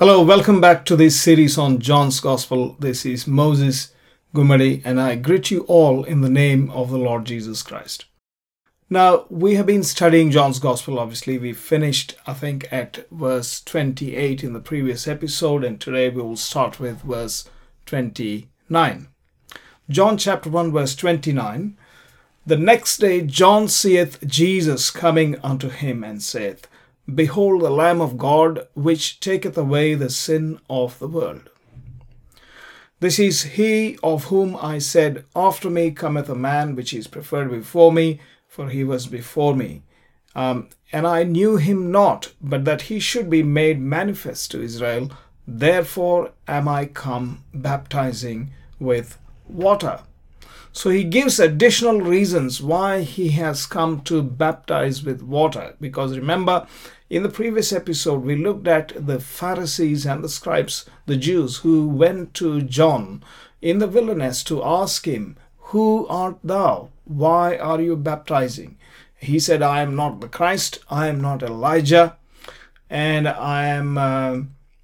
Hello, welcome back to this series on John's Gospel. This is Moses Gumadi, and I greet you all in the name of the Lord Jesus Christ. Now, we have been studying John's Gospel. Obviously, we finished, I think, at verse 28 in the previous episode, and today we will start with verse 29. John chapter 1, verse 29. The next day John seeth Jesus coming unto him, and saith, Behold the Lamb of God, which taketh away the sin of the world. This is he of whom I said, After me cometh a man which is preferred before me, for he was before me. Um, and I knew him not, but that he should be made manifest to Israel. Therefore am I come baptizing with water. So he gives additional reasons why he has come to baptize with water. Because remember, in the previous episode, we looked at the Pharisees and the scribes, the Jews, who went to John in the wilderness to ask him, Who art thou? Why are you baptizing? He said, I am not the Christ, I am not Elijah, and I am uh,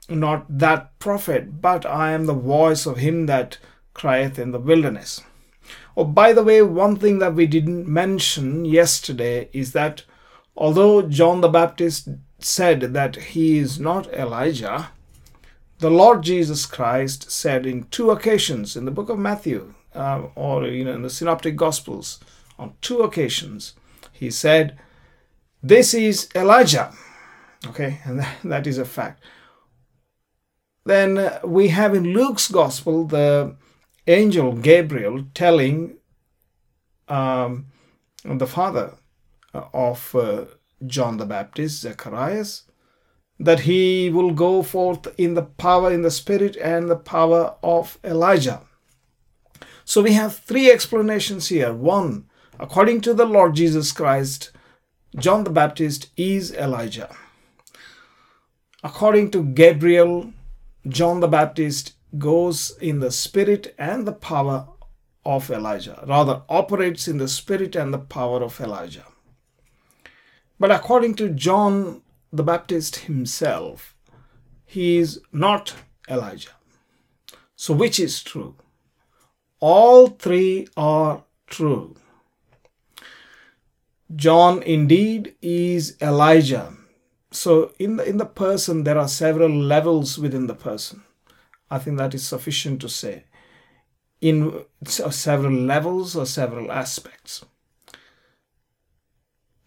not that prophet, but I am the voice of him that crieth in the wilderness. Oh, by the way, one thing that we didn't mention yesterday is that although John the Baptist said that he is not Elijah, the Lord Jesus Christ said in two occasions in the book of Matthew uh, or you know in the synoptic gospels on two occasions he said this is Elijah. Okay and that, is a fact. Then uh, we have in Luke's gospel the angel Gabriel telling um, the father of uh, John the Baptist, Zacharias, that he will go forth in the power, in the spirit, and the power of Elijah. So we have three explanations here. One, according to the Lord Jesus Christ, John the Baptist is Elijah. According to Gabriel, John the Baptist goes in the spirit and the power of Elijah, rather, operates in the spirit and the power of Elijah. But according to John the Baptist himself, he is not Elijah. So, which is true? All three are true. John indeed is Elijah. So, in the, in the person, there are several levels within the person. I think that is sufficient to say. In uh, several levels or several aspects.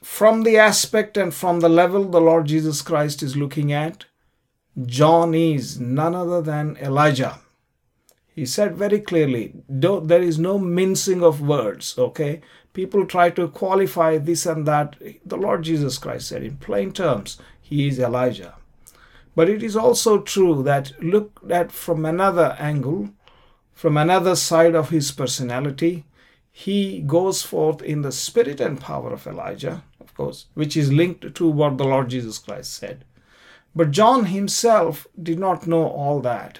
From the aspect and from the level the Lord Jesus Christ is looking at, John is none other than Elijah. He said very clearly, there is no mincing of words, okay? People try to qualify this and that. The Lord Jesus Christ said in plain terms, He is Elijah. But it is also true that looked at from another angle, from another side of his personality, he goes forth in the spirit and power of Elijah, of course, which is linked to what the Lord Jesus Christ said. But John himself did not know all that.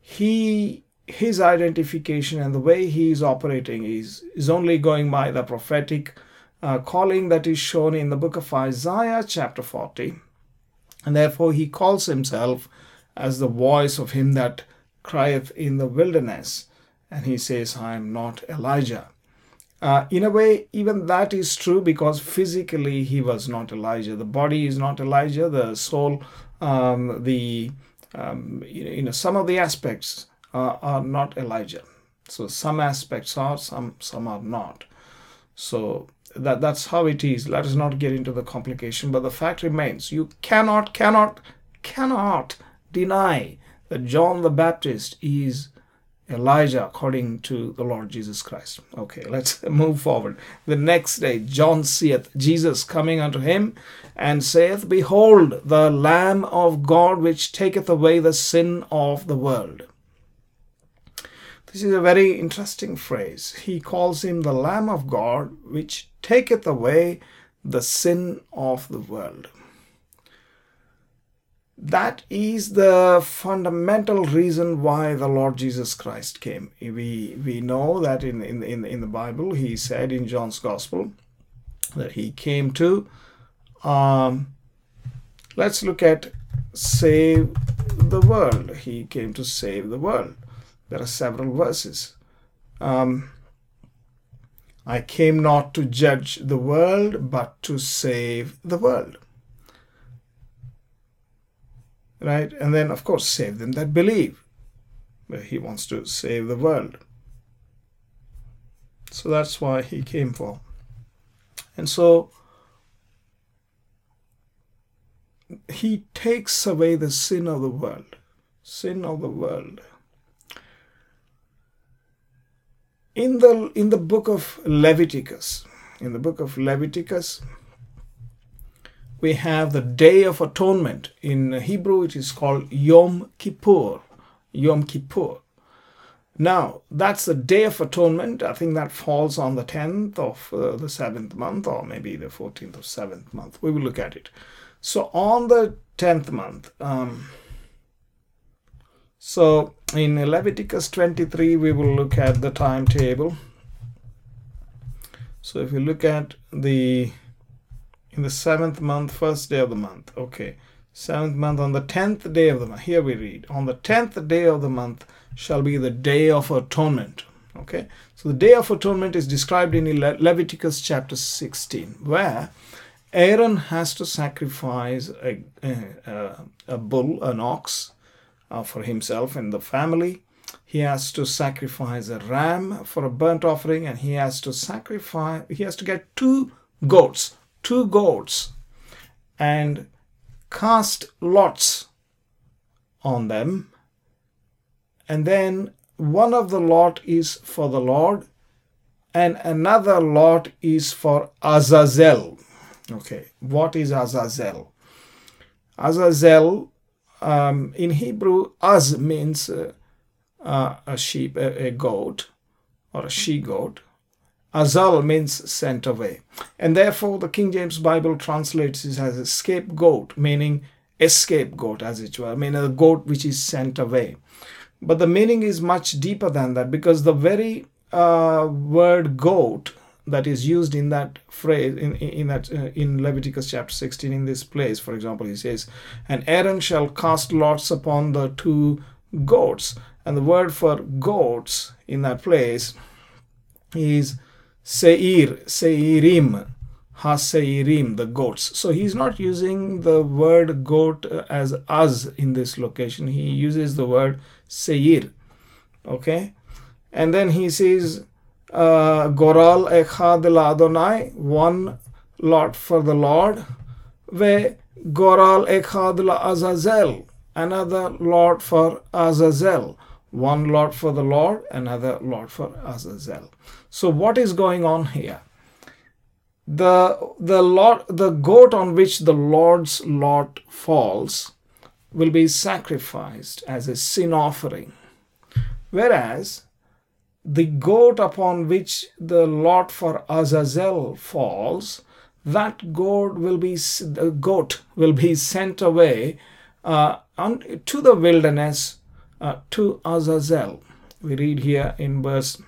He his identification and the way he is operating is, is only going by the prophetic uh, calling that is shown in the book of Isaiah, chapter 40 and therefore he calls himself as the voice of him that crieth in the wilderness. And he says, I am not Elijah. Uh, in a way, even that is true because physically he was not Elijah. The body is not Elijah. The soul, um, the um, you know, some of the aspects are, are not Elijah. So some aspects are, some some are not. So that that's how it is let us not get into the complication but the fact remains you cannot cannot cannot deny that john the baptist is elijah according to the lord jesus christ okay let's move forward the next day john seeth jesus coming unto him and saith behold the lamb of god which taketh away the sin of the world this is a very interesting phrase. He calls him the Lamb of God, which taketh away the sin of the world. That is the fundamental reason why the Lord Jesus Christ came. We, we know that in, in, in, in the Bible, he said in John's Gospel that he came to. Um, let's look at save the world. He came to save the world. There are several verses. Um, I came not to judge the world, but to save the world. Right? And then, of course, save them that believe. He wants to save the world. So that's why he came for. And so he takes away the sin of the world. Sin of the world. In the in the book of Leviticus, in the book of Leviticus, we have the Day of Atonement. In Hebrew, it is called Yom Kippur. Yom Kippur. Now, that's the Day of Atonement. I think that falls on the 10th of uh, the seventh month, or maybe the 14th of seventh month. We will look at it. So, on the 10th month, um, so in Leviticus 23, we will look at the timetable. So, if you look at the in the seventh month, first day of the month, okay, seventh month on the tenth day of the month. Here we read, on the tenth day of the month shall be the day of atonement. Okay, so the day of atonement is described in Le- Leviticus chapter 16, where Aaron has to sacrifice a, a, a bull, an ox, uh, for himself and the family. He has to sacrifice a ram for a burnt offering, and he has to sacrifice, he has to get two goats, two goats, and cast lots on them and then one of the lot is for the Lord, and another lot is for Azazel. Okay, what is Azazel? Azazel um, in Hebrew, Az means uh, uh, a sheep, a, a, goat, or a she goat. Azal means sent away. And therefore, the King James Bible translates it as a scapegoat, meaning a scapegoat, as it were, I mean a goat which is sent away. But the meaning is much deeper than that because the very uh, word goat that is used in that phrase in in that uh, in Leviticus chapter 16 in this place for example he says and Aaron shall cast lots upon the two goats and the word for goats in that place is seir seirim haseirim the goats. So he's not using the word goat uh, as us in this location. He uses the word seir okay? And then he says uh, Goral Echad Adonai, one lot for the Lord, ve Goral Echad Azazel, another lot for Azazel, one lot for the Lord, another lot for Azazel. So what is going on here? The the lot the goat on which the Lord's lot falls will be sacrificed as a sin offering. Whereas the goat upon which the lot for Azazel falls, that goat will be the goat will be sent away uh, on, to the wilderness uh, to Azazel. We read here in verse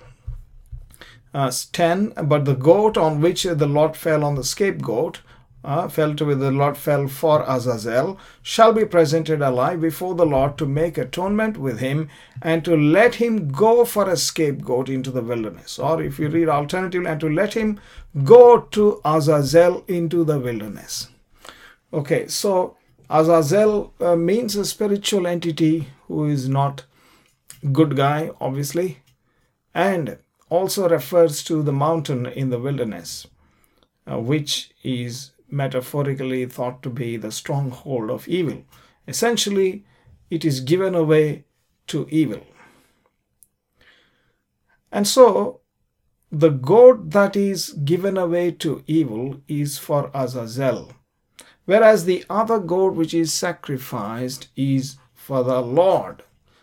uh, 10 but the goat on which the lot fell on the scapegoat uh, fell to the lot fell for Azazel, shall be presented alive before the Lord to make atonement with him and to let him go for a scapegoat into the wilderness. Or if you read alternatively, and to let him go to Azazel into the wilderness. Okay, so Azazel uh, means a spiritual entity who is not good guy, obviously, and also refers to the mountain in the wilderness, uh, which is metaphorically thought to be the stronghold of evil. Essentially, it is given away to evil. And so, the goat that is given away to evil is for Azazel, whereas the other goat which is sacrificed is for the Lord.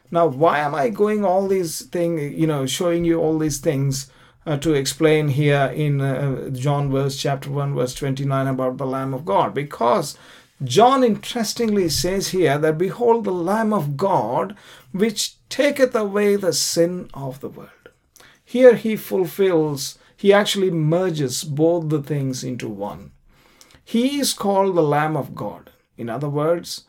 Now, why am I going all these things, you know, showing you all these things uh, to explain here in uh, John verse chapter 1 verse 29 about the lamb of God because John interestingly says here that behold the lamb of God which taketh away the sin of the world. Here he fulfills he actually merges both the things into one. He is called the lamb of God. In other words,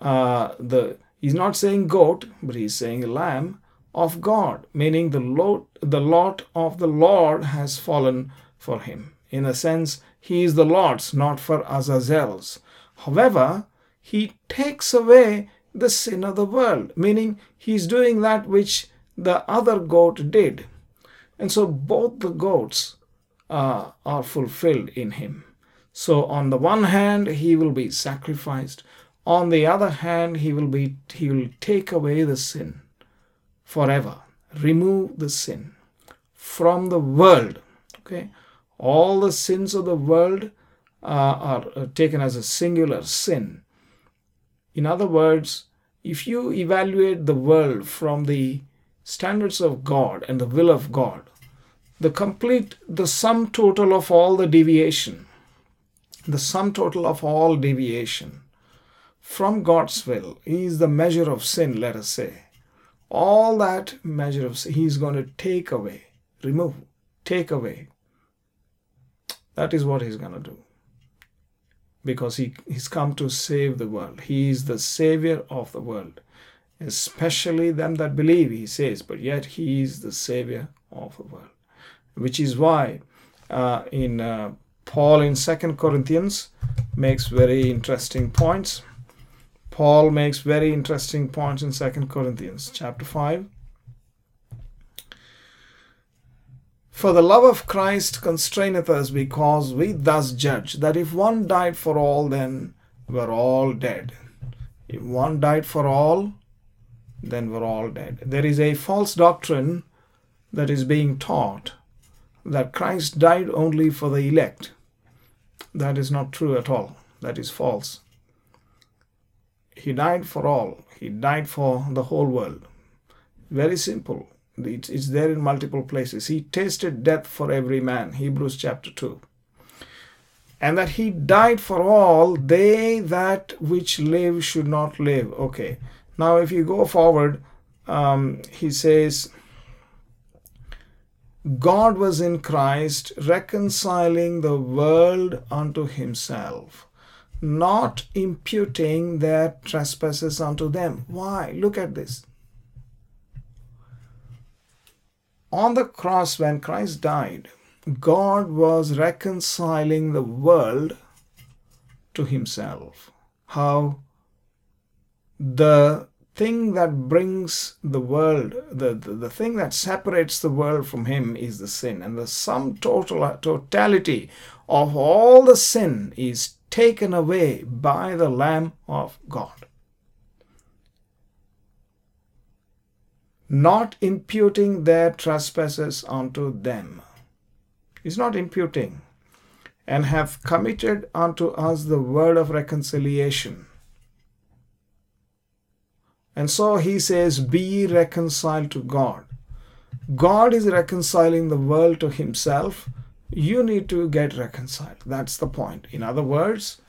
uh, the He's not saying goat, but he's saying lamb of God, meaning the lot, the lot of the Lord has fallen for him. In a sense, he is the Lord's, not for Azazel's. However, he takes away the sin of the world, meaning he's doing that which the other goat did. And so both the goats uh, are fulfilled in him. So on the one hand, he will be sacrificed. On the other hand, he will be he will take away the sin forever. Remove the sin from the world. Okay, all the sins of the world uh, are uh, taken as a singular sin. In other words, if you evaluate the world from the standards of God and the will of God, the complete, the sum total of all the deviation, the sum total of all deviation from God's will is the measure of sin, let us say. All that measure of sin, He is going to take away, remove, take away. That is what He's going to do. Because he, He's come to save the world. He is the Savior of the world, especially them that believe, He says, but yet He is the Savior of the world. Which is why uh, in uh, Paul in Second Corinthians makes very interesting points. Paul makes very interesting points in Second Corinthians chapter 5. For the love of Christ constraineth us, because we thus judge that if one died for all, then we're all dead. If one died for all, then we're all dead. There is a false doctrine that is being taught that Christ died only for the elect. That is not true at all. That is false. He died for all. He died for the whole world. Very simple. It's there in multiple places. He tasted death for every man. Hebrews chapter 2. And that he died for all, they that which live should not live. Okay. Now, if you go forward, um, he says, God was in Christ reconciling the world unto himself, not imputing their trespasses unto them. Why? Look at this. On the cross, when Christ died, God was reconciling the world to himself. How the thing that brings the world, the, the, the thing that separates the world from Him is the sin. And the sum total, totality of all the sin is taken away by the Lamb of God. Not imputing their trespasses unto them. He's not imputing. And have committed unto us the word of reconciliation and so he says, Be reconciled to God. God is reconciling the world to himself. You need to get reconciled. That's the point. In other words,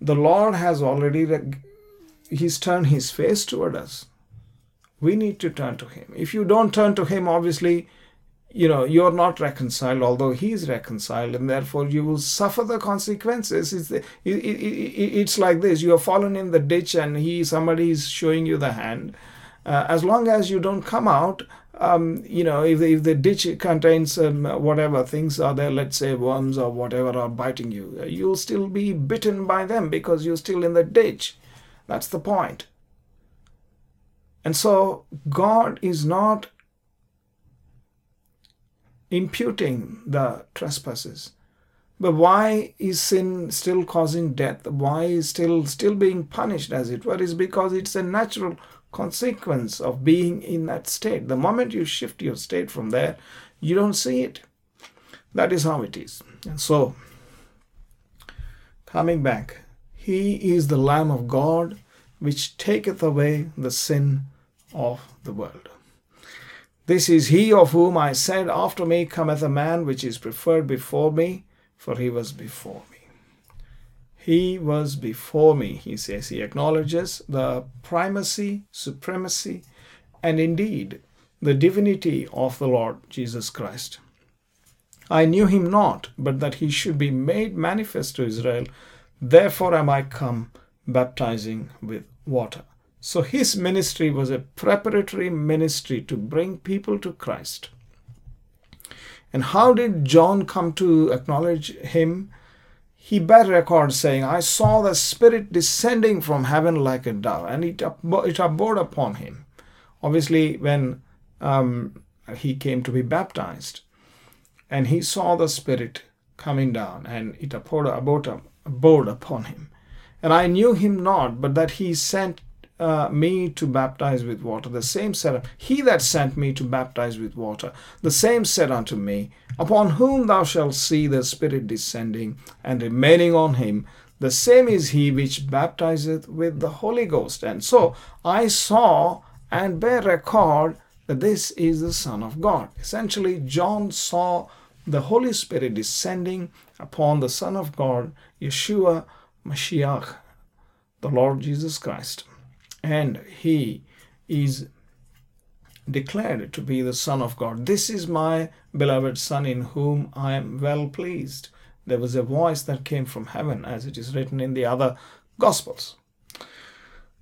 the Lord has already, He's turned His face toward us. We need to turn to Him. If you don't turn to Him, obviously, you know you're not reconciled although he is reconciled and therefore you will suffer the consequences. It's, the, it, it, it, it's like this you have fallen in the ditch and he somebody is showing you the hand. Uh, as long as you don't come out um, you know if the, if the ditch contains um, whatever things are there let's say worms or whatever are biting you uh, you'll still be bitten by them because you're still in the ditch. That's the point. And so god is not imputing the trespasses. But why is sin still causing death? Why is still still being punished as it were? Is because it's a natural consequence of being in that state. The moment you shift your state from there, you don't see it. That is how it is. And so, coming back, He is the Lamb of God which taketh away the sin of the world. This is he of whom I said, After me cometh a man which is preferred before me, for he was before me. He was before me, he says. He acknowledges the primacy, supremacy, and indeed the divinity of the Lord Jesus Christ. I knew him not, but that he should be made manifest to Israel. Therefore am I come baptizing with water. So his ministry was a preparatory ministry to bring people to Christ. And how did John come to acknowledge him? He bear record saying, I saw the Spirit descending from heaven like a dove, and it, it abode upon him. Obviously, when um, he came to be baptized, and he saw the Spirit coming down, and it abode, abode, abode upon him. And I knew him not, but that he sent uh, me to baptize with water. The same said, He that sent me to baptize with water, the same said unto me, Upon whom thou shalt see the Spirit descending and remaining on him, the same is he which baptizeth with the Holy Ghost. And so I saw and bear record that this is the Son of God. Essentially, John saw the Holy Spirit descending upon the Son of God, Yeshua Mashiach, the Lord Jesus Christ. And he is declared to be the Son of God. This is my beloved Son in whom I am well pleased. There was a voice that came from heaven, as it is written in the other Gospels.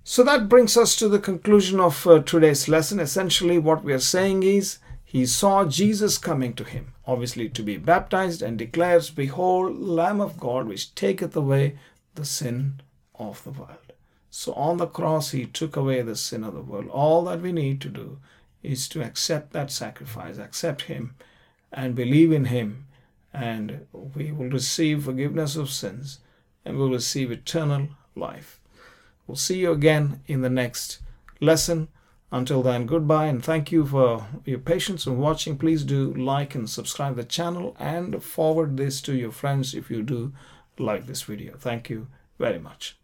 So that brings us to the conclusion of uh, today's lesson. Essentially, what we are saying is he saw Jesus coming to him, obviously to be baptized, and declares, Behold, Lamb of God, which taketh away the sin of the world. So on the cross, he took away the sin of the world. All that we need to do is to accept that sacrifice, accept him, and believe in him, and we will receive forgiveness of sins and will receive eternal life. We'll see you again in the next lesson. Until then, goodbye and thank you for your patience in watching. Please do like and subscribe the channel and forward this to your friends if you do like this video. Thank you very much.